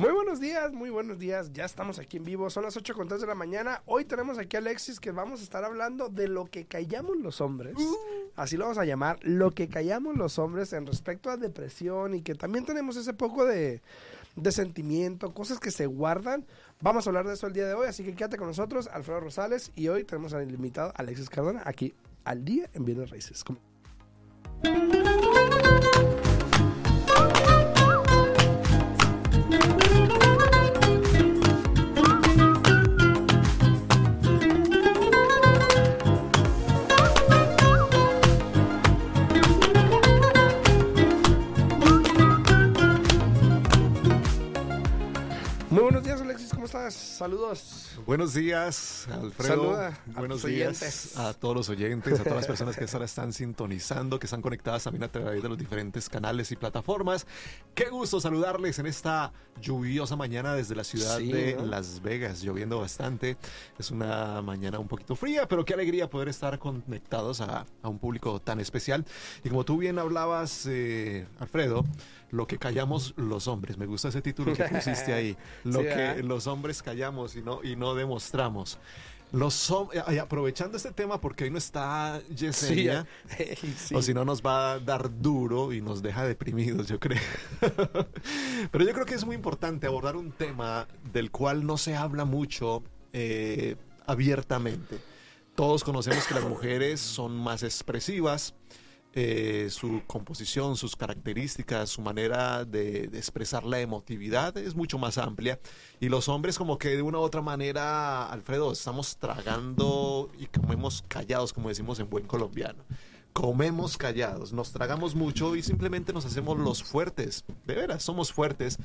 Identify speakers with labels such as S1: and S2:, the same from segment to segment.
S1: Muy buenos días, muy buenos días. Ya estamos aquí en vivo. Son las 8 con 3 de la mañana. Hoy tenemos aquí a Alexis que vamos a estar hablando de lo que callamos los hombres. Así lo vamos a llamar. Lo que callamos los hombres en respecto a depresión y que también tenemos ese poco de, de sentimiento, cosas que se guardan. Vamos a hablar de eso el día de hoy. Así que quédate con nosotros, Alfredo Rosales. Y hoy tenemos al invitado Alexis Cardona aquí al día en Bienes Raíces. Com- ¿Cómo estás? Saludos.
S2: Buenos días, Alfredo.
S1: Saluda a
S2: Buenos
S1: tus
S2: días
S1: oyentes.
S2: a todos los oyentes, a todas las personas que ahora están sintonizando, que están conectadas también a través de los diferentes canales y plataformas. Qué gusto saludarles en esta lluviosa mañana desde la ciudad
S1: Sí,
S2: de
S1: ¿no?
S2: Las Vegas, lloviendo bastante. Es una mañana un poquito fría, pero qué alegría poder estar conectados a, a un público tan especial. Y como tú bien hablabas, eh, Alfredo, lo que callamos los hombres. Me gusta ese título que pusiste ahí. Lo
S1: Sí,
S2: que
S1: ¿verdad?
S2: los hombres callamos y no, y no demostramos. Los eh, aprovechando este tema porque hoy no está Yesenia,
S1: sí.
S2: o si no nos va a dar duro y nos deja deprimidos, yo creo. Pero yo creo que es muy importante abordar un tema del cual no se habla mucho eh, abiertamente. Todos conocemos que las mujeres son más expresivas, eh, su composición, sus características, su manera de, expresar la emotividad es mucho más amplia. Y los hombres como que de una u otra manera, Alfredo, estamos tragando y comemos callados, como decimos en buen colombiano. Comemos callados, nos tragamos mucho y simplemente nos hacemos los fuertes. De veras, somos fuertes,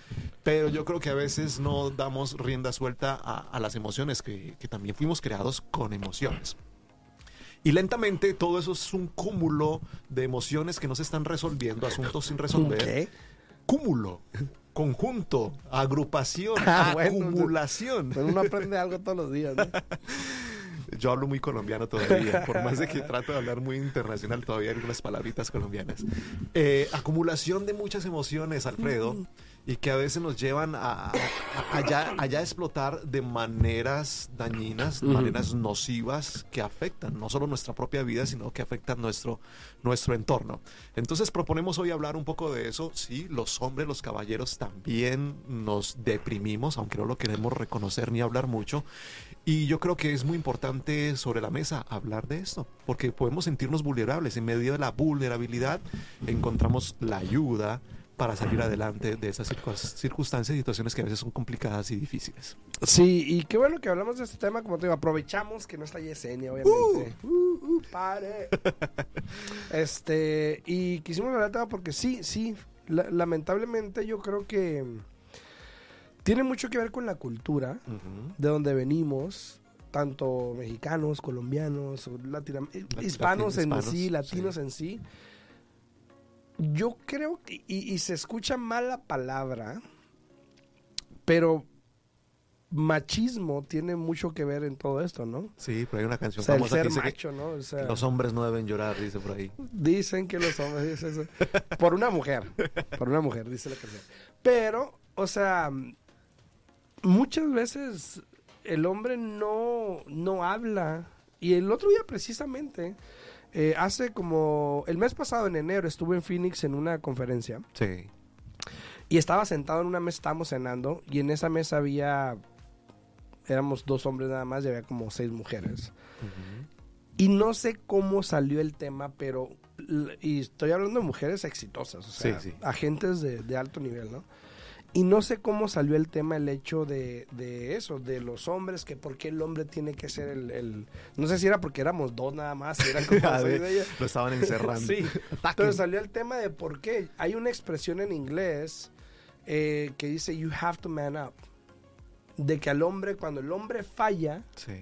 S2: pero yo creo que a veces no damos rienda suelta a, las emociones, que también fuimos creados con emociones. Y lentamente todo eso es un cúmulo de emociones que no se están resolviendo, asuntos sin resolver.
S1: ¿Qué?
S2: Cúmulo, conjunto, agrupación,
S1: Ah, bueno,
S2: acumulación.
S1: Pero uno aprende algo todos los días, ¿no?
S2: Yo hablo muy colombiano todavía, por más de que trato de hablar muy internacional, todavía hay algunas palabritas colombianas. Eh, acumulación de muchas emociones, Alfredo, y que a veces nos llevan a, a- a- allá, allá a explotar de maneras dañinas, de maneras nocivas que afectan no solo nuestra propia vida, sino que afectan nuestro, nuestro entorno. Entonces proponemos hoy hablar un poco de eso. Sí, los hombres, los caballeros también nos deprimimos, aunque no lo queremos reconocer ni hablar mucho. Y yo creo que es muy importante sobre la mesa hablar de esto, porque podemos sentirnos vulnerables. En medio de la vulnerabilidad encontramos la ayuda para salir adelante de esas circun- circunstancias y situaciones que a veces son complicadas y difíciles.
S1: Sí, y qué bueno que hablamos de este tema, como te digo, aprovechamos que no está Yesenia, obviamente. Uh, uh, pare. este, y quisimos hablar del tema porque sí, sí, la- lamentablemente yo creo que tiene mucho que ver con la cultura de donde venimos, tanto mexicanos, colombianos, o latina- eh,
S2: Lat-
S1: hispanos en
S2: hispanos,
S1: sí, latinos
S2: sí.
S1: en sí. Yo creo que, y, y se escucha mal la palabra, pero machismo tiene mucho que ver en todo esto, ¿no?
S2: Sí, pero hay una
S1: O
S2: canción
S1: sea, el
S2: famosa que
S1: ser
S2: dice que
S1: macho, ¿no? O sea,
S2: los hombres no deben llorar, dice por ahí.
S1: Dicen que los hombres dicen eso. Por una mujer. Por una mujer, dice la canción. Pero, o sea, muchas veces el hombre no, no habla. Y el otro día precisamente, eh, hace como el mes pasado en enero estuve en Phoenix en una conferencia
S2: Sí.
S1: y estaba sentado en una mesa, estábamos cenando y en esa mesa había, éramos dos hombres nada más y había como seis mujeres. Y no sé cómo salió el tema, pero. Y estoy hablando de mujeres exitosas, o sea,
S2: Sí, sí.
S1: agentes de, de alto nivel, ¿no? Y no sé cómo salió el tema, el hecho de, de eso, de los hombres, que por qué el hombre tiene que ser el, el- No sé si era porque éramos dos nada más, si era como de ella.
S2: Lo estaban encerrando.
S1: Sí, entonces salió el tema de por qué. Hay una expresión en inglés eh, que dice, you have to man up. De que al hombre, cuando el hombre falla,
S2: Sí.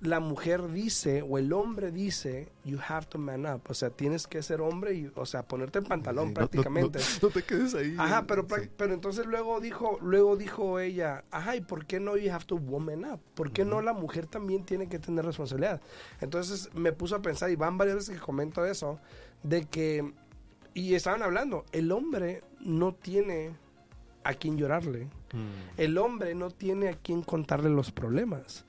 S1: La mujer dice o el hombre dice, you have to man up. O sea, tienes que ser hombre y, o sea, ponerte en pantalón
S2: Sí,
S1: prácticamente.
S2: No, no- no te quedes ahí.
S1: Ajá, pero,
S2: Sí.
S1: pero entonces luego dijo, luego dijo ella, ajá, ¿y por qué no you have to woman up? ¿Por qué no la mujer también tiene que tener responsabilidad? Entonces me puso a pensar, y van varias veces que comento eso, de que, y estaban hablando, el hombre no tiene a quien llorarle.
S2: Mm.
S1: El hombre no tiene a quien contarle los problemas.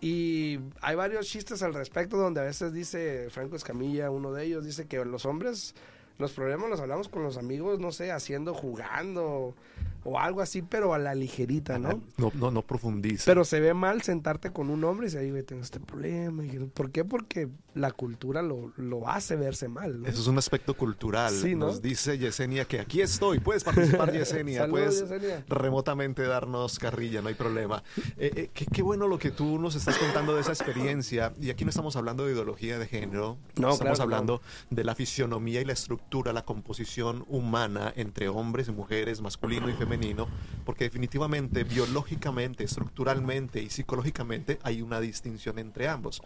S1: Y hay varios chistes al respecto donde a veces dice Franco Escamilla, uno de ellos, dice que los hombres los problemas los hablamos con los amigos, no sé, haciendo, jugando o algo así, pero a la ligerita, ¿no?
S2: No, no, no profundiza.
S1: Pero se ve mal sentarte con un hombre y decir, güey, tengo este problema. Y, ¿Por qué? Porque la cultura lo, lo hace verse mal. ¿no?
S2: Eso es un aspecto cultural.
S1: Sí, ¿no?
S2: Nos dice Yesenia que aquí estoy. Puedes participar, Yesenia.
S1: Saludos,
S2: Puedes
S1: Yesenia.
S2: remotamente darnos carrilla, no hay problema. Eh, eh, qué, qué bueno lo que tú nos estás contando de esa experiencia. Y aquí no estamos hablando de ideología de género.
S1: No,
S2: estamos
S1: claro
S2: hablando de la fisionomía y la estructura, la composición humana entre hombres y mujeres, masculino y femenino. Porque definitivamente, biológicamente, estructuralmente y psicológicamente hay una distinción entre ambos.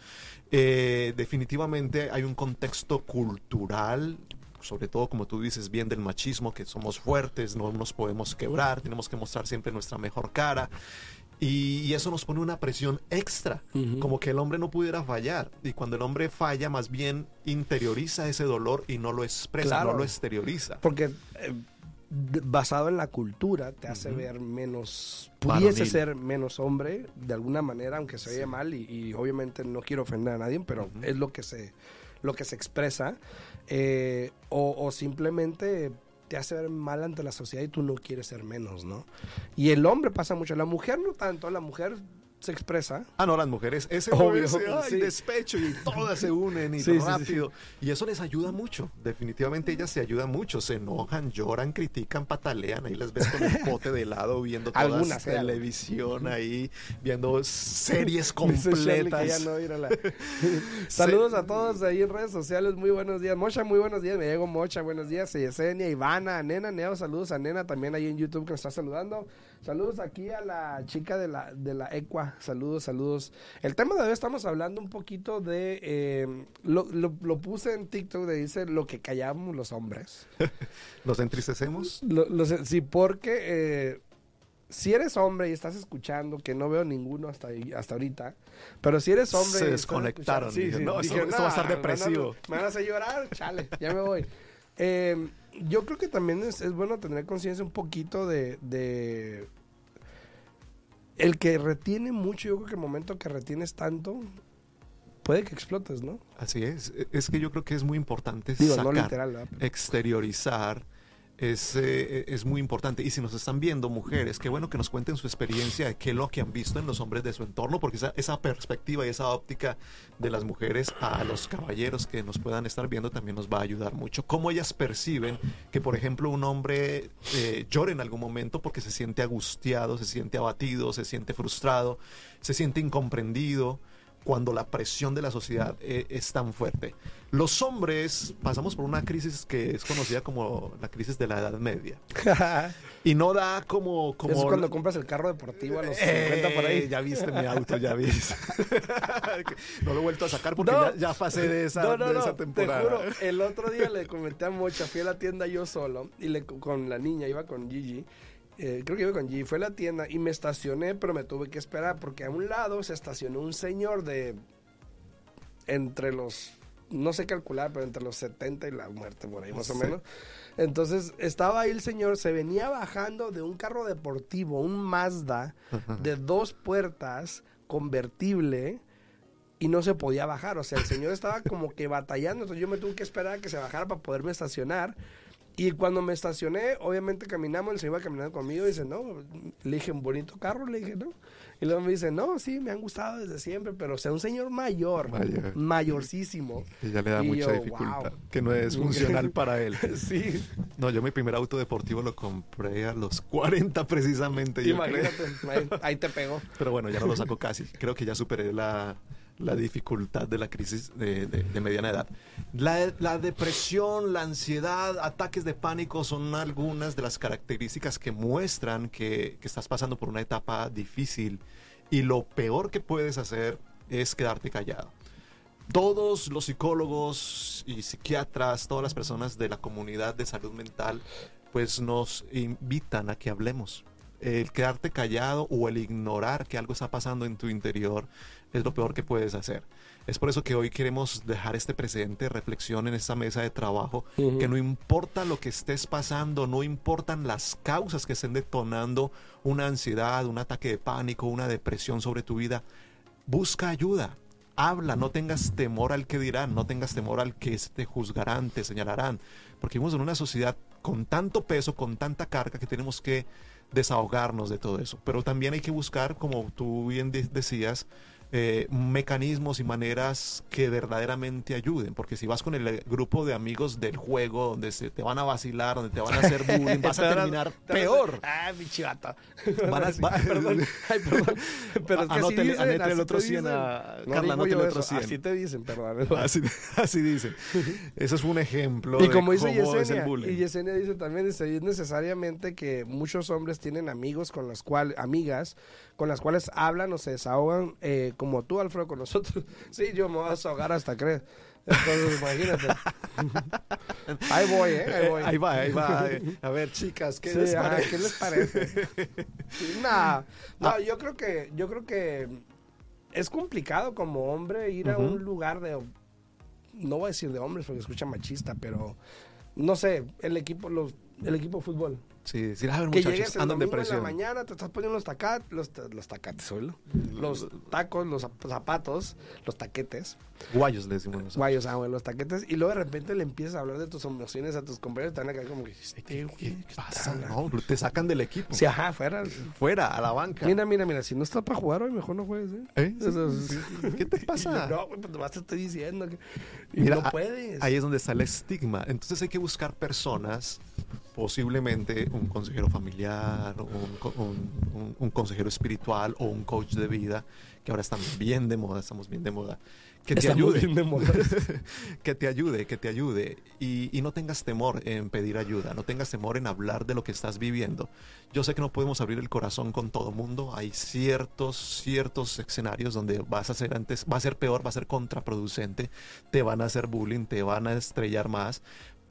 S2: Eh, definitivamente hay un contexto cultural, sobre todo como tú dices bien del machismo, que somos fuertes, no nos podemos quebrar, tenemos que mostrar siempre nuestra mejor cara. Y, y eso nos pone una presión extra, como que el hombre no pudiera fallar. Y cuando el hombre falla, más bien interioriza ese dolor y no lo expresa,
S1: Claro.
S2: no lo exterioriza.
S1: Porque eh, basado en la cultura te hace ver menos, pudiese
S2: Varonil.
S1: ser menos hombre de alguna manera, aunque se oye
S2: Sí.
S1: mal y, y obviamente no quiero ofender a nadie, pero es lo que se, lo que se expresa. eh, o, o simplemente te hace ver mal ante la sociedad y tú no quieres ser menos, ¿no? Y el hombre pasa mucho, la mujer no tanto, la mujer se expresa.
S2: Ah, no, las mujeres, ese
S1: Obvio,
S2: ese, ay,
S1: sí.
S2: despecho y todas se unen y
S1: Sí,
S2: rápido. Y eso les ayuda mucho. Definitivamente ellas se ayudan mucho. Se enojan, lloran, critican, patalean. Ahí las ves con el pote de helado viendo toda
S1: eh,
S2: televisión ahí, viendo series completas.
S1: ya no ir a la- Saludos a todos ahí en redes sociales, muy buenos días. Mocha, muy buenos días. Me llegó Mocha, buenos días. Yesenia, Ivana, Nena, Neo, saludos a Nena también ahí en YouTube que nos está saludando. Saludos aquí a la chica de la, de la Ecua. Saludos, saludos. El tema de hoy estamos hablando un poquito de. eh, lo, lo- lo puse en TikTok, de dice lo que callamos los hombres.
S2: ¿Nos entristecemos?
S1: Lo- sí, porque eh, si eres hombre y estás escuchando, que no veo ninguno hasta, hasta ahorita, pero si eres hombre...
S2: Se
S1: y
S2: desconectaron, dije, no, esto- va a estar
S1: "Nah, me van
S2: depresivo".
S1: Me van a hacer llorar, chale, ya me voy. Eh, yo creo que también es, es bueno tener conciencia un poquito de, de... El que retiene mucho, yo creo que el momento que retienes tanto, puede que explotes, ¿no?
S2: Así es. Es que yo creo que es muy importante
S1: Digo, no
S2: sacar, exteriorizar. Es, eh, es muy importante. Y si nos están viendo mujeres, qué bueno que nos cuenten su experiencia de qué es lo que han visto en los hombres de su entorno, porque esa, esa perspectiva y esa óptica de las mujeres a los caballeros que nos puedan estar viendo también nos va a ayudar mucho. Cómo ellas perciben que, por ejemplo, un hombre eh, llore en algún momento porque se siente angustiado, se siente abatido, se siente frustrado, se siente incomprendido cuando la presión de la sociedad eh, es tan fuerte. Los hombres pasamos por una crisis que es conocida como la crisis de la Edad Media. Y no da como... como
S1: es cuando compras el carro deportivo a los
S2: Eh,
S1: 50 por ahí.
S2: Ya viste mi auto, ya viste. no lo he vuelto a sacar porque
S1: No.
S2: ya, ya pasé de esa,
S1: no, no,
S2: de esa temporada.
S1: Te juro, el otro día le comenté a Mocha, fui a la tienda yo solo y le con la niña, iba con Gigi. Eh, creo que iba con Gigi, fue a la tienda y me estacioné, pero me tuve que esperar porque a un lado se estacionó un señor de entre los no sé calcular, pero entre los 70 y la muerte por ahí más o menos. Entonces estaba ahí el señor, se venía bajando de un carro deportivo, un Mazda de dos puertas, convertible, y no se podía bajar. O sea, el señor estaba como que batallando. Entonces yo me tuve que esperar a que se bajara para poderme estacionar. Y cuando me estacioné, obviamente caminamos, él se iba caminando conmigo y dice, no, le dije, un bonito carro, le dije, no. Y luego me dice, no, sí, me han gustado desde siempre, pero o sea, un señor mayor,
S2: Mayor.
S1: mayorcísimo.
S2: Y ya le da
S1: Y
S2: mucha
S1: yo,
S2: dificultad,
S1: wow.
S2: que no es funcional para él.
S1: sí,
S2: No, yo mi primer auto deportivo lo compré a los 40 precisamente, yo creo.
S1: imagínate, ahí, ahí te pegó.
S2: Pero bueno, ya no lo saco casi. Creo que ya superé la, la dificultad de la crisis de, mediana edad. La, la depresión, la ansiedad, ataques de pánico son algunas de las características que muestran que, que estás pasando por una etapa difícil y lo peor que puedes hacer es quedarte callado. Todos los psicólogos y psiquiatras, todas las personas de la comunidad de salud mental, pues nos invitan a que hablemos. El quedarte callado o el ignorar que algo está pasando en tu interior es lo peor que puedes hacer. Es por eso que hoy queremos dejar este precedente de reflexión en esta mesa de trabajo, que no importa lo que estés pasando, no importan las causas que estén detonando una ansiedad, un ataque de pánico, una depresión sobre tu vida, busca ayuda. Habla, no tengas temor al que dirán, no tengas temor al que te juzgarán, te señalarán, porque vivimos en una sociedad con tanto peso, con tanta carga que tenemos que desahogarnos de todo eso. Pero también hay que buscar, como tú bien de- decías, eh, mecanismos y maneras que verdaderamente ayuden, porque si vas con el eh, grupo de amigos del juego, donde se te van a vacilar, donde te van a hacer bullying, vas a terminar peor.
S1: Ah, mi chivato.
S2: Van a- va-
S1: Ay, perdón. Ay, perdón. Pero es que así dicen,
S2: anótele el otro
S1: te
S2: 100
S1: dicen.
S2: a-
S1: No
S2: Carla, anótele otro
S1: eso,
S2: 100.
S1: Así te dicen, perdón.
S2: Así, así dicen. Eso es un ejemplo
S1: Y
S2: de
S1: como dice
S2: cómo es el
S1: Yesenia,
S2: bullying.
S1: y Yesenia dice también, es necesariamente que muchos hombres tienen amigos con las cuales, amigas, con las cuales hablan o se desahogan, eh, como tú, Alfredo, con nosotros. Sí, yo me voy a desahogar hasta crees. Entonces, imagínate. ahí voy, ¿eh? Ahí voy.
S2: ahí va, ahí va. eh. A ver, chicas, ¿qué
S1: Sí,
S2: les parece?
S1: ¿qué les parece? Nah, no, yo creo que, yo creo que es complicado como hombre ir a un lugar de, no voy a decir de hombres porque escucha machista, pero no sé, el equipo, los, el equipo de fútbol.
S2: Sí, decir, a ver,
S1: Que
S2: muchachos, en
S1: la mañana, te estás poniendo los tacates, los, los tacates, oílo. los tacos, los zap- zapatos, los taquetes,
S2: Guayos le decimos nosotros.
S1: guayos, ah, bueno, los taquetes, y luego de repente le empiezas a hablar de tus emociones a tus compañeros, te van a quedar como que, este,
S2: ¿Qué, qué
S1: ¿qué
S2: pasa? No, te sacan del equipo.
S1: Sí, ajá, fuera.
S2: Fuera, a la banca.
S1: Mira, mira, mira, si no estás para jugar hoy, mejor no juegues, ¿eh?
S2: ¿Eh? ¿Qué te pasa?
S1: No, pues nomás te estoy diciendo que y
S2: Mira,
S1: no puedes.
S2: Ahí es donde está el estigma. Entonces hay que buscar personas, posiblemente un consejero familiar, un, un- consejero espiritual o un coach de vida, que ahora están bien de moda, estamos bien de moda, que te ayude.
S1: bien de moda.
S2: que te ayude, que te ayude. Y, y no tengas temor en pedir ayuda, no tengas temor en hablar de lo que estás viviendo. Yo sé que no podemos abrir el corazón con todo mundo. Hay ciertos, ciertos escenarios donde vas a ser antes, va a ser peor, va a ser contraproducente, te van a hacer bullying, te van a estrellar más.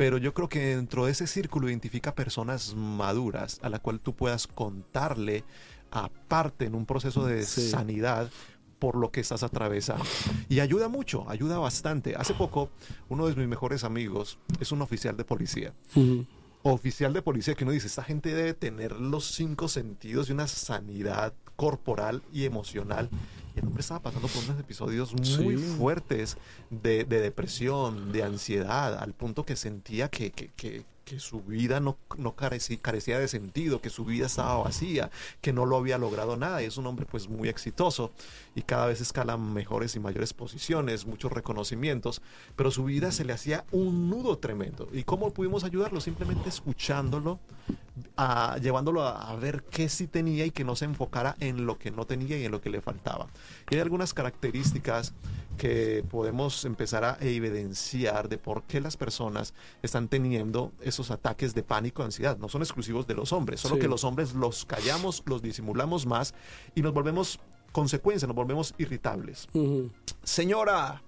S2: Pero yo creo que dentro de ese círculo identifica personas maduras a la cual tú puedas contarle aparte en un proceso de
S1: Sí.
S2: sanidad por lo que estás atravesando. Y ayuda mucho, ayuda bastante. Hace poco, uno de mis mejores amigos es un oficial de policía.
S1: Ujú.
S2: Oficial de policía que uno dice, esta gente debe tener los cinco sentidos y una sanidad corporal y emocional. Y el hombre estaba pasando por unos episodios muy
S1: Sí.
S2: fuertes de, de depresión, de ansiedad, al punto que sentía que, que- que- que su vida no, no careci- carecía de sentido, que su vida estaba vacía, que no lo había logrado nada. Y es un hombre pues muy exitoso y cada vez escala mejores y mayores posiciones, muchos reconocimientos, pero su vida se le hacía un nudo tremendo. ¿Y cómo pudimos ayudarlo? Simplemente escuchándolo, a- llevándolo a, a ver qué sí tenía y que no se enfocara en lo que no tenía y en lo que le faltaba. Y hay algunas características que podemos empezar a evidenciar de por qué las personas están teniendo esos ataques de pánico, ansiedad. No son exclusivos de los hombres, solo
S1: Sí.
S2: que los hombres los callamos, los disimulamos más y nos volvemos consecuencia, nos volvemos irritables.
S1: Ujú.
S2: Señora,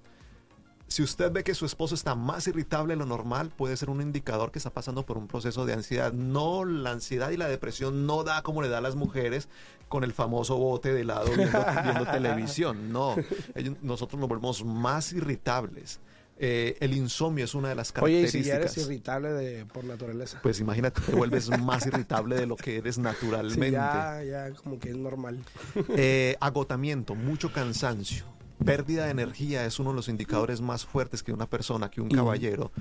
S2: si usted ve que su esposo está más irritable de lo normal, puede ser un indicador que está pasando por un proceso de ansiedad. No, la ansiedad y la depresión no da como le da a las mujeres con el famoso bote de helado viendo, viendo televisión. No, ellos- nosotros nos volvemos más irritables. Eh, el insomnio es una de las
S1: Oye, y
S2: características.
S1: si ya eres irritable de, por naturaleza.
S2: Pues imagínate, te vuelves más irritable de lo que eres
S1: Sí,
S2: naturalmente.
S1: ya, ya como que es normal.
S2: Eh, agotamiento, mucho cansancio, pérdida de energía es uno de los indicadores más fuertes que una persona, que un caballero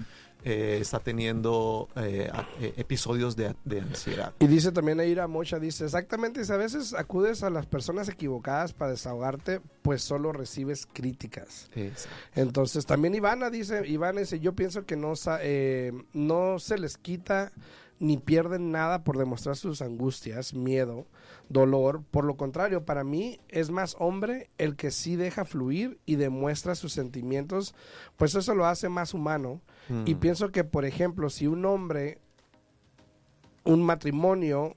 S2: eh, está teniendo eh, a- eh, episodios de, de ansiedad.
S1: Y dice también Aira Mocha, dice, exactamente, dice, a veces acudes a las personas equivocadas para desahogarte, pues solo recibes críticas.
S2: Es-
S1: Entonces también Ivana dice, Ivana dice, yo pienso que no, eh, no se les quita ni pierden nada por demostrar sus angustias, miedo, dolor. Por lo contrario, para mí es más hombre el que sí deja fluir y demuestra sus sentimientos, pues eso lo hace más humano. Y
S2: Mm.
S1: pienso que, por ejemplo, si un hombre, un matrimonio,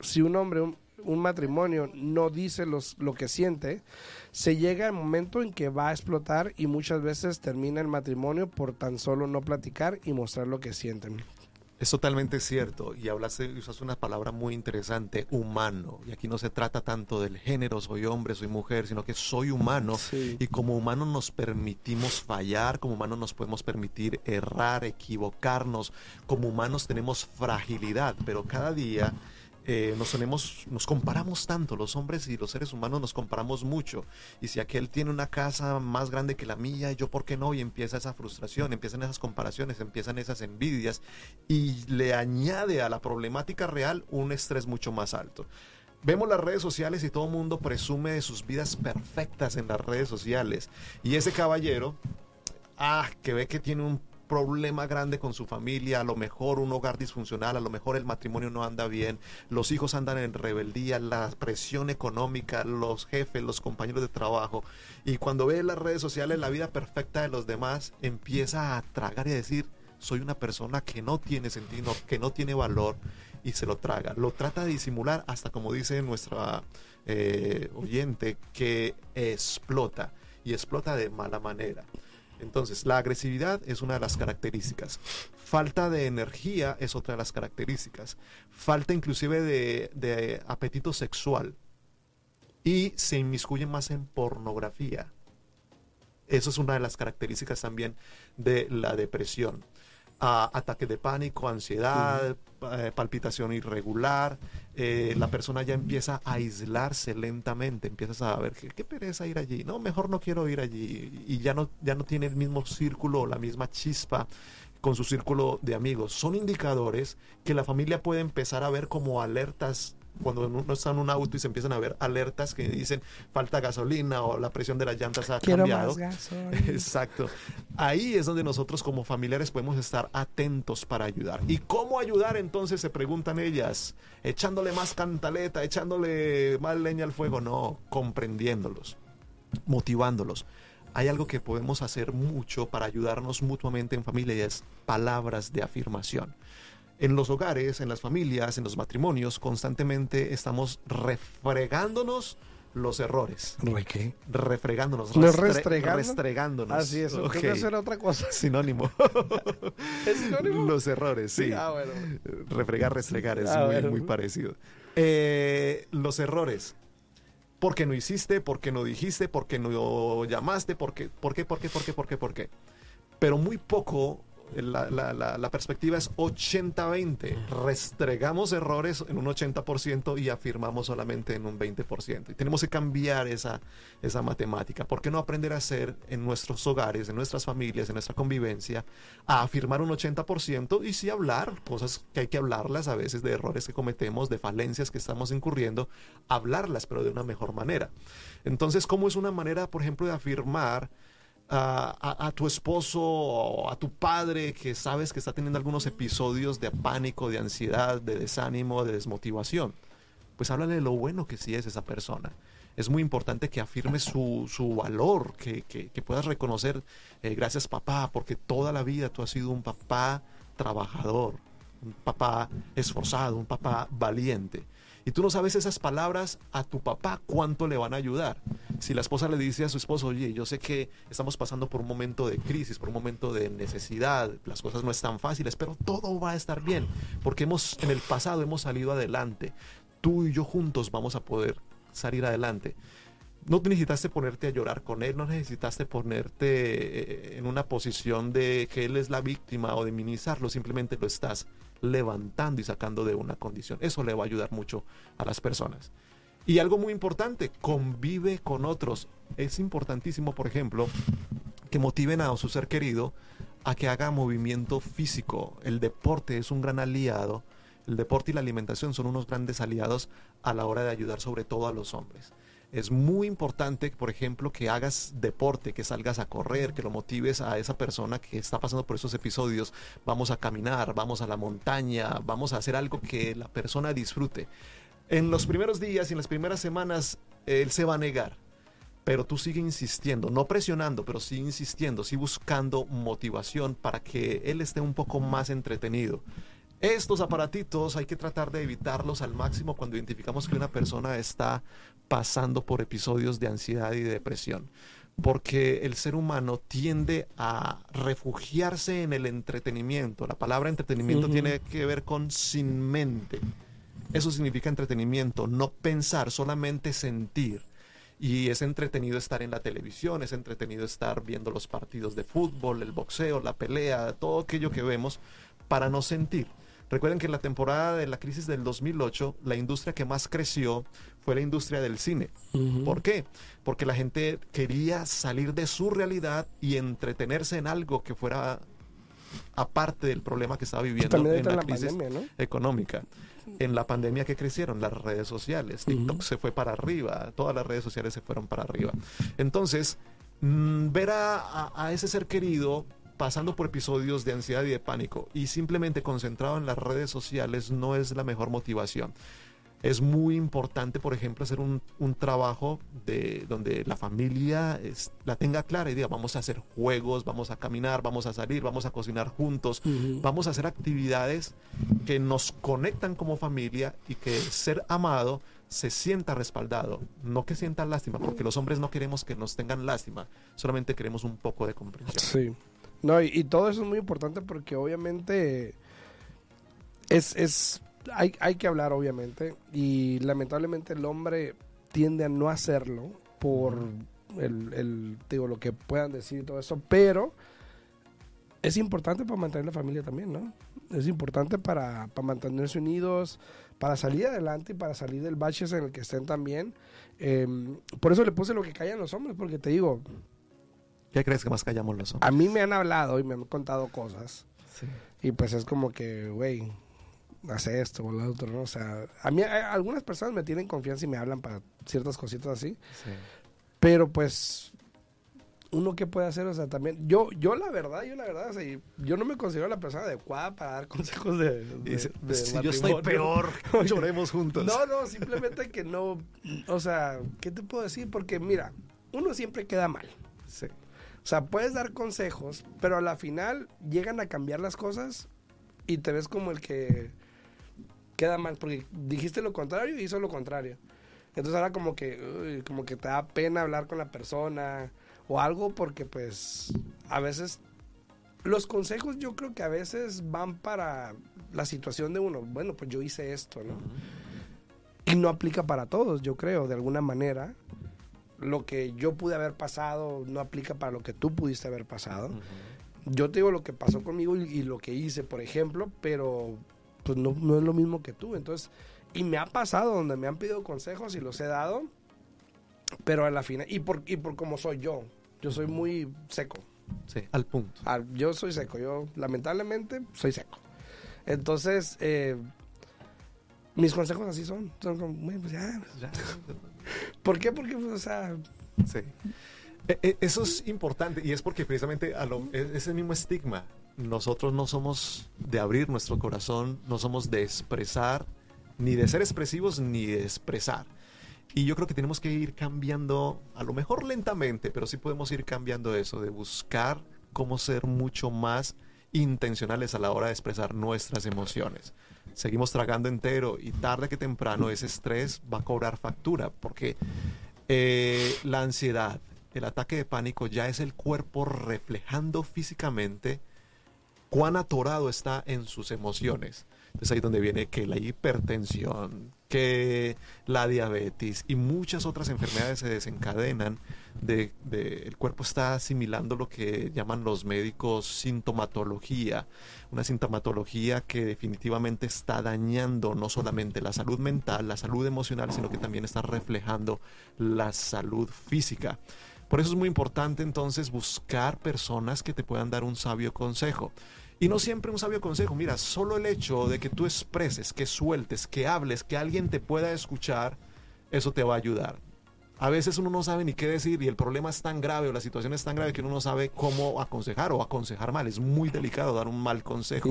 S1: si un hombre, un, un matrimonio no dice los, lo que siente, se llega el momento en que va a explotar y muchas veces termina el matrimonio por tan solo no platicar y mostrar lo que sienten.
S2: Es totalmente cierto. Y hablaste, usas una palabra muy interesante, humano. Y aquí no se trata tanto del género, soy hombre, soy mujer, sino que soy humano.
S1: Sí.
S2: Y como humano nos permitimos fallar, como humanos nos podemos permitir errar, equivocarnos. Como humanos tenemos fragilidad, pero cada día eh, nos, tenemos, nos comparamos tanto, los hombres y los seres humanos nos comparamos mucho. Y si aquel tiene una casa más grande que la mía, yo por qué no, y empieza esa frustración, empiezan esas comparaciones, empiezan esas envidias y le añade a la problemática real un estrés mucho más alto. Vemos las redes sociales y todo el mundo presume de sus vidas perfectas en las redes sociales. Y ese caballero, ah, que ve que tiene un problema grande con su familia, a lo mejor un hogar disfuncional, a lo mejor el matrimonio no anda bien, los hijos andan en rebeldía, la presión económica, los jefes, los compañeros de trabajo. Y cuando ve las redes sociales la vida perfecta de los demás, empieza a tragar y a decir, soy una persona que no tiene sentido, que no tiene valor y se lo traga. Lo trata de disimular hasta como dice nuestra eh, oyente, que explota y explota de mala manera. Entonces, la agresividad es una de las características. Falta de energía es otra de las características. Falta inclusive de, apetito sexual. Y se inmiscuye más en pornografía. Eso es una de las características también de la depresión. Uh, ataque de pánico, ansiedad, uh -huh. eh, palpitación irregular. Eh, la persona ya empieza a aislarse lentamente, empiezas a ver qué, qué pereza ir allí. No, mejor no quiero ir allí. Y ya no, ya no tiene el mismo círculo, la misma chispa con su círculo de amigos. Son indicadores que la familia puede empezar a ver como alertas cuando uno está en un auto y se empiezan a ver alertas que dicen falta gasolina o la presión de las llantas ha
S1: Quiero
S2: cambiado.
S1: Más gasolina.
S2: Exacto. Ahí es donde nosotros como familiares podemos estar atentos para ayudar. ¿Y cómo ayudar entonces? Se preguntan ellas. Echándole más cantaleta, echándole más leña al fuego. No, comprendiéndolos, motivándolos. Hay algo que podemos hacer mucho para ayudarnos mutuamente en familia y es palabras de afirmación en los hogares, en las familias, en los matrimonios, constantemente estamos refregándonos los errores.
S1: ¿Re qué?
S2: Refregándonos.
S1: ¿Los
S2: restre
S1: restregando?
S2: Restregándonos.
S1: Así es,
S2: Ok.
S1: okay. hacer otra cosa.
S2: Sinónimo.
S1: ¿Es sinónimo?
S2: Los errores, sí.
S1: Ah, bueno.
S2: Refregar, restregar, es
S1: Ah,
S2: muy,
S1: bueno.
S2: muy parecido. Eh, los errores. ¿Por qué no hiciste? ¿Por qué no dijiste? ¿Por qué no llamaste? ¿Por qué? ¿Por qué? ¿Por qué? ¿Por qué? ¿Por qué? ¿Por qué? Pero muy poco, la, la- la- la perspectiva es 80-20. Restregamos errores en un 80% y afirmamos solamente en un 20%. Y tenemos que cambiar esa, esa matemática. ¿Por qué no aprender a hacer en nuestros hogares, en nuestras familias, en nuestra convivencia, a afirmar un 80% y sí hablar, cosas que hay que hablarlas a veces de errores que cometemos, de falencias que estamos incurriendo, hablarlas, pero de una mejor manera. Entonces, ¿cómo es una manera, por ejemplo, de afirmar a, a- tu esposo o a tu padre que sabes que está teniendo algunos episodios de pánico, de ansiedad, de desánimo, de desmotivación? Pues háblale de lo bueno que sí es esa persona. Es muy importante que afirmes su, su valor, que, que- que puedas reconocer, eh, gracias papá, porque toda la vida tú has sido un papá trabajador, un papá esforzado, un papá valiente. Y tú no sabes esas palabras a tu papá cuánto le van a ayudar. Si la esposa le dice a su esposo, oye, yo sé que estamos pasando por un momento de crisis, por un momento de necesidad, las cosas no están fáciles, pero todo va a estar bien, porque hemos en el pasado hemos salido adelante. Tú y yo juntos vamos a poder salir adelante. No necesitaste ponerte a llorar con él, no necesitaste ponerte eh, en una posición de que él es la víctima o de minimizarlo, simplemente lo estás levantando y sacando de una condición. Eso le va a ayudar mucho a las personas. Y algo muy importante, convive con otros. Es importantísimo, por ejemplo, que motiven a su ser querido a que haga movimiento físico. El deporte es un gran aliado. El deporte y la alimentación son unos grandes aliados a la hora de ayudar sobre todo a los hombres. Es muy importante, por ejemplo, que hagas deporte, que salgas a correr, que lo motives a esa persona que está pasando por esos episodios. Vamos a caminar, vamos a la montaña, vamos a hacer algo que la persona disfrute. En los primeros días y en las primeras semanas, él se va a negar. Pero tú sigue insistiendo, no presionando, pero sí insistiendo, sí buscando motivación para que él esté un poco más entretenido. Estos aparatitos hay que tratar de evitarlos al máximo cuando identificamos que una persona está pasando por episodios de ansiedad y depresión. porque el ser humano tiende a refugiarse en el entretenimiento. La palabra entretenimiento tiene que ver con sin mente. Eso significa entretenimiento, no pensar, solamente sentir. Y es entretenido estar en la televisión, es entretenido estar viendo los partidos de fútbol, el boxeo, la pelea, todo aquello que vemos para no sentir. Recuerden que en la temporada de la crisis del 2008, la industria que más creció fue la industria del cine. ¿Por qué? Porque la gente quería salir de su realidad y entretenerse en algo que fuera aparte del problema que estaba viviendo en la crisis
S1: pandemia, ¿no?
S2: económica. En la pandemia que crecieron las redes sociales, TikTok se fue para arriba, todas las redes sociales se fueron para arriba. Entonces, mm, ver a, a- a ese ser querido pasando por episodios de ansiedad y de pánico y simplemente concentrado en las redes sociales no es la mejor motivación. Es muy importante, por ejemplo, hacer un, un trabajo de donde la familia es- la tenga clara y diga, vamos a hacer juegos, vamos a caminar, vamos a salir, vamos a cocinar juntos, vamos a hacer actividades que nos conectan como familia y que ser amado se sienta respaldado, no que sienta lástima, porque los hombres no queremos que nos tengan lástima, solamente queremos un poco de comprensión.
S1: Sí. No, y, y todo eso es muy importante porque obviamente es, es hay, hay que hablar obviamente y lamentablemente el hombre tiende a no hacerlo por el, el digo lo que puedan decir y todo eso, pero es importante para mantener la familia también, ¿no? Es importante para, para mantenerse unidos, para salir adelante y para salir del baches en el que estén también. Eh, por eso le puse lo que callan los hombres, porque te digo,
S2: ¿Qué crees que más callamos los hombres?
S1: a mí me han hablado y me han contado cosas.
S2: Sí.
S1: Y pues es como que, güey, hace esto o lo otro, ¿no? O sea, a mí a- algunas personas me tienen confianza y me hablan para ciertas cositas así.
S2: Sí.
S1: Pero pues, uno qué puede hacer, o sea, también, yo, yo la verdad, yo la verdad, o sea, yo no me considero la persona adecuada para dar consejos de, de-
S2: si yo estoy peor, lloremos juntos.
S1: No, no, simplemente que no, o sea, ¿qué te puedo decir? Porque mira, uno siempre queda mal.
S2: Sí.
S1: O sea, puedes dar consejos, pero a la final llegan a cambiar las cosas y te ves como el que queda mal, porque dijiste lo contrario y hizo lo contrario. Entonces ahora como que, uy, como que te da pena hablar con la persona o algo porque pues a veces los consejos yo creo que a veces van para la situación de uno. Bueno, pues yo hice esto, ¿no? Y no aplica para todos, yo creo, de alguna manera. Lo que yo pude haber pasado no aplica para lo que tú pudiste haber pasado. Yo te digo lo que pasó conmigo y, y lo que hice, por ejemplo, pero pues no, no es lo mismo que tú. Entonces, y me ha pasado donde me han pedido consejos y los he dado, pero a la final, y por, y por como soy yo, yo soy muy seco.
S2: Sí, al punto.
S1: Ah, yo soy seco, yo lamentablemente soy seco. Entonces, eh, mis consejos así son. Son como, "Bueno, pues ya.
S2: Ya.
S1: ¿Por qué? Porque, pues, o sea,
S2: Sí. E- e- Eso es importante y es porque precisamente a lo- e- ese mismo estigma. Nosotros no somos de abrir nuestro corazón, no somos de expresar, ni de ser expresivos, ni de expresar. Y yo creo que tenemos que ir cambiando, a lo mejor lentamente, pero sí podemos ir cambiando eso, de buscar cómo ser mucho más intencionales a la hora de expresar nuestras emociones. Seguimos tragando entero y tarde que temprano ese estrés va a cobrar factura, porque eh, la ansiedad, el ataque de pánico ya es el cuerpo reflejando físicamente cuán atorado está en sus emociones. Es ahí donde viene que la hipertensión, que la diabetes y muchas otras enfermedades se desencadenan de, el cuerpo está asimilando lo que llaman los médicos sintomatología, una sintomatología que definitivamente está dañando no solamente la salud mental, la salud emocional, sino que también está reflejando la salud física. Por eso es muy importante entonces buscar personas que te puedan dar un sabio consejo. Y no siempre un sabio consejo. Mira, solo el hecho de que tú expreses, que sueltes, que hables, que alguien te pueda escuchar, eso te va a ayudar. A veces uno no sabe ni qué decir y el problema es tan grave o la situación es tan grave que uno no sabe cómo aconsejar o aconsejar mal. Es muy delicado dar un mal consejo.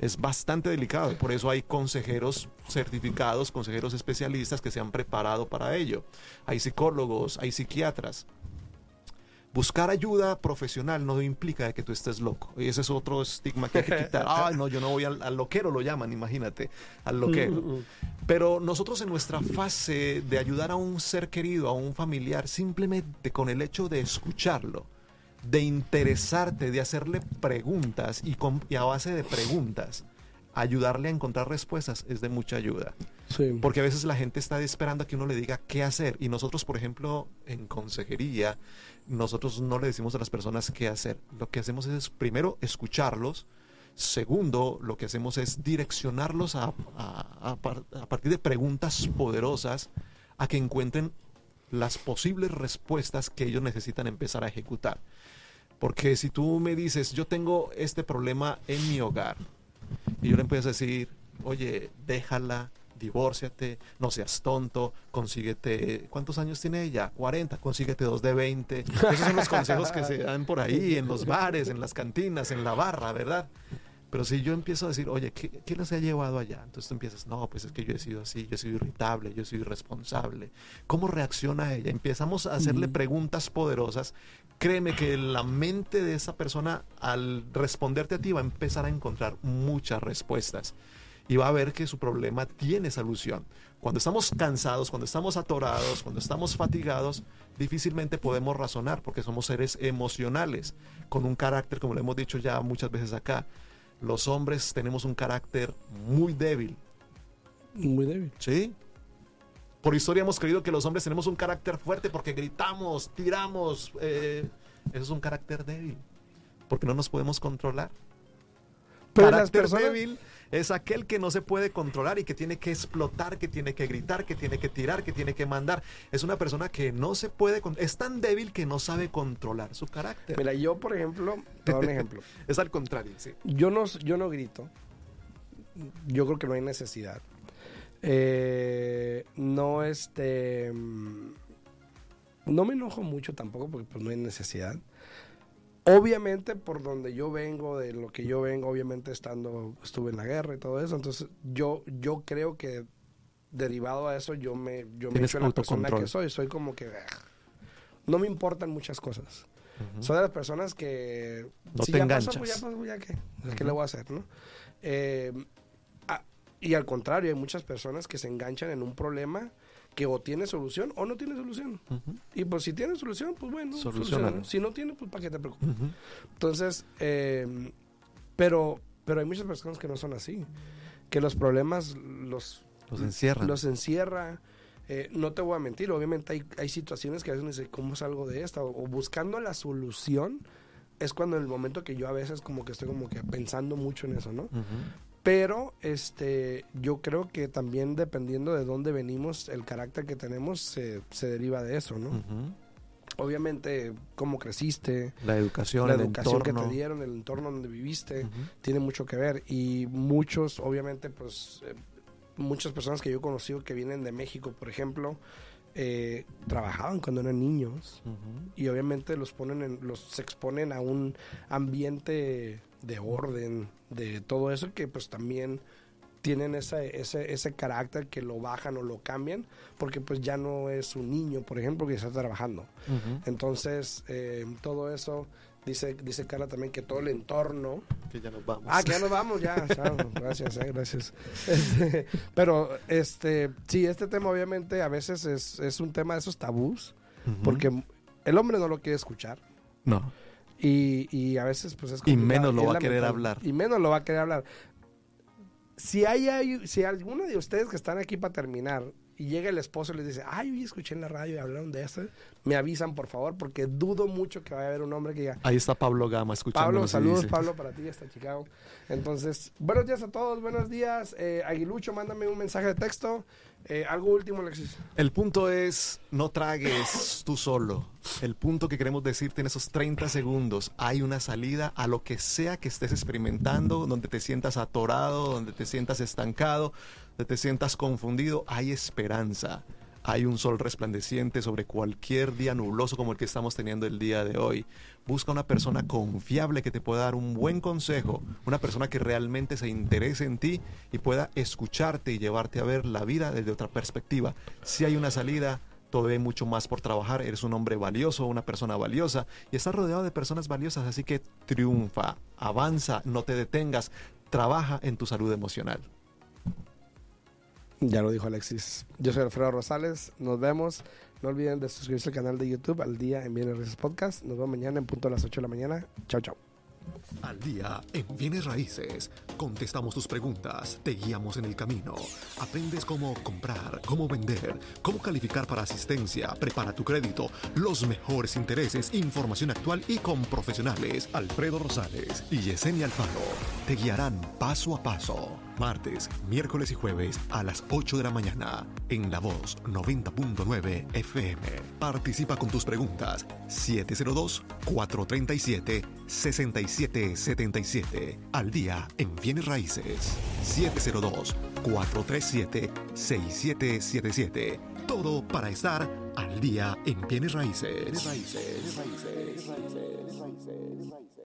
S2: Es bastante delicado por eso hay consejeros certificados, consejeros especialistas que se han preparado para ello. Hay psicólogos, hay psiquiatras. Buscar ayuda profesional no implica que tú estés loco. Y ese es otro estigma que hay que quitar. No, yo no voy al, al loquero, lo llaman, imagínate, al loquero. Pero nosotros en nuestra fase de ayudar a un ser querido, a un familiar, simplemente con el hecho de escucharlo, de interesarte, de hacerle preguntas y, con- y a base de preguntas, ayudarle a encontrar respuestas es de mucha ayuda.
S1: Sí.
S2: Porque a veces la gente está esperando a que uno le diga qué hacer. Y nosotros, por ejemplo, en consejería, nosotros no le decimos a las personas qué hacer. Lo que hacemos es, primero, escucharlos. Segundo, lo que hacemos es direccionarlos a, a- a par- a partir de preguntas poderosas a que encuentren las posibles respuestas que ellos necesitan empezar a ejecutar. Porque si tú me dices, yo tengo este problema en mi hogar, y yo le empiezo a decir, oye, déjala, divórciate, no seas tonto, consíguete, ¿cuántos años tiene ella? 40, consíguete dos de 20. Esos son los consejos que se dan por ahí, en los bares, en las cantinas, en la barra, ¿verdad? Pero si yo empiezo a decir, oye, ¿qué, qué les ha llevado allá? Entonces tú empiezas, no, pues es que yo he sido así, yo he sido irritable, yo he sido irresponsable. ¿Cómo reacciona ella? Empezamos a hacerle preguntas poderosas. Créeme que la mente de esa persona, al responderte a ti, va a empezar a encontrar muchas respuestas. Y va a ver que su problema tiene solución. Cuando estamos cansados, cuando estamos atorados, cuando estamos fatigados, difícilmente podemos razonar porque somos seres emocionales, con un carácter, como lo hemos dicho ya muchas veces acá. Los hombres tenemos un carácter muy débil,
S1: Muy débil.
S2: ¿sí? Por historia hemos creído que los hombres tenemos un carácter fuerte porque gritamos, tiramos. eh, eso es un carácter débil, porque no nos podemos controlar.
S1: Pero
S2: carácter
S1: personas-
S2: débil es aquel que no se puede controlar y que tiene que explotar, que tiene que gritar, que tiene que tirar, que tiene que mandar. Es una persona que no se puede, es tan débil que no sabe controlar su carácter.
S1: Mira, yo, por ejemplo, te un ejemplo.
S2: Es al contrario, sí.
S1: Yo no, yo no grito. Yo creo que no hay necesidad. Eh, no, este. mm, No me enojo mucho tampoco porque pues no hay necesidad. Obviamente, por donde yo vengo, de lo que yo vengo, obviamente estando, estuve en la guerra y todo eso. Entonces, yo, yo creo que derivado a eso, yo me, yo me
S2: Tienes
S1: echo en la persona que soy. Soy como que. "Ah". No me importan muchas cosas.
S2: Ujú.
S1: Soy de las personas que...
S2: No
S1: si
S2: te
S1: ya
S2: enganchas.
S1: pasó, pues ya pasó, ya qué. ¿Qué
S2: Ujú.
S1: le voy a hacer, no? Eh, y al contrario, hay muchas personas que se enganchan en un problema que o tiene solución o no tiene solución. Y pues si tiene solución, pues bueno, solucionalo. Si no tiene, pues para qué te preocupes. Entonces, eh, pero, pero hay muchas personas que no son así. Que los problemas los,
S2: Los encierran.
S1: los encierra. Eh, no te voy a mentir, obviamente hay, hay situaciones que a veces uno dice, ¿cómo salgo de esta? O, o buscando la solución es cuando en el momento que yo a veces como que estoy como que pensando mucho en eso, ¿no?
S2: Ujú.
S1: Pero este, yo creo que también dependiendo de dónde venimos, el carácter que tenemos se, se deriva de eso, ¿no? Obviamente, cómo creciste,
S2: La educación,
S1: la
S2: el
S1: educación que
S2: entorno.
S1: te dieron, el entorno donde viviste, tiene mucho que ver. Y muchos, obviamente, pues, eh, muchas personas que yo he conocido que vienen de México, por ejemplo, eh, trabajaban cuando eran niños y obviamente los ponen en, los se exponen a un ambiente de orden, de todo eso que pues también tienen ese, ese, ese carácter que lo bajan o lo cambian porque pues ya no es un niño, por ejemplo, que está trabajando. Entonces, eh, todo eso, dice, dice Carla también que todo el entorno
S2: Que ya nos vamos.
S1: Ah, que ya nos vamos, ya. gracias, eh, gracias. Este, pero, este, sí, este tema obviamente a veces es, es un tema de esos tabús, porque el hombre no lo quiere escuchar.
S2: No.
S1: Y, y a veces, pues es
S2: Y
S1: complicado,
S2: menos lo va a querer hablar.
S1: Y menos lo va a querer hablar. Si hay, hay- si alguno de ustedes que están aquí para terminar y llega el esposo y les dice, ay, hoy escuché en la radio y hablaron de eso, me avisan, por favor, porque dudo mucho que vaya a haber un hombre que diga,
S2: Ahí está Pablo Gama escuchándonos.
S1: Pablo,
S2: y
S1: saludos
S2: dice,
S1: Pablo para ti hasta Chicago. Entonces, buenos días a todos, buenos días. Eh, Aguilucho, mándame un mensaje de texto. Eh, algo último, Alexis.
S2: El punto es, no tragues tú solo. El punto que queremos decirte en esos 30 segundos, hay una salida a lo que sea que estés experimentando, donde te sientas atorado, donde te sientas estancado, donde te sientas confundido, hay esperanza. Hay un sol resplandeciente sobre cualquier día nubloso como el que estamos teniendo el día de hoy. Busca una persona confiable que te pueda dar un buen consejo, una persona que realmente se interese en ti y pueda escucharte y llevarte a ver la vida desde otra perspectiva. Si hay una salida,
S3: todavía mucho más por trabajar, eres un hombre valioso, una persona valiosa y estás rodeado de personas valiosas, así que triunfa, avanza, no te detengas, trabaja en tu salud emocional.
S1: Ya lo dijo Alexis. Yo soy Alfredo Rosales. Nos vemos. No olviden de suscribirse al canal de YouTube al día en Bienes Raíces Podcast. Nos vemos mañana en punto a las 8 de la mañana. Chao, chao.
S2: Al día en bienes raíces, contestamos tus preguntas, te guiamos en el camino, aprendes cómo comprar, cómo vender, cómo calificar para asistencia, prepara tu crédito, los mejores intereses, información actual y con profesionales. Alfredo Rosales y Yesenia Alfaro te guiarán paso a paso. Martes, miércoles y jueves a las 8 de la mañana en La Voz 90.9 FM. Participa con tus preguntas 702-437-6777 al día en Bienes Raíces 702-437-6777. Todo para estar al día en Bienes Raíces.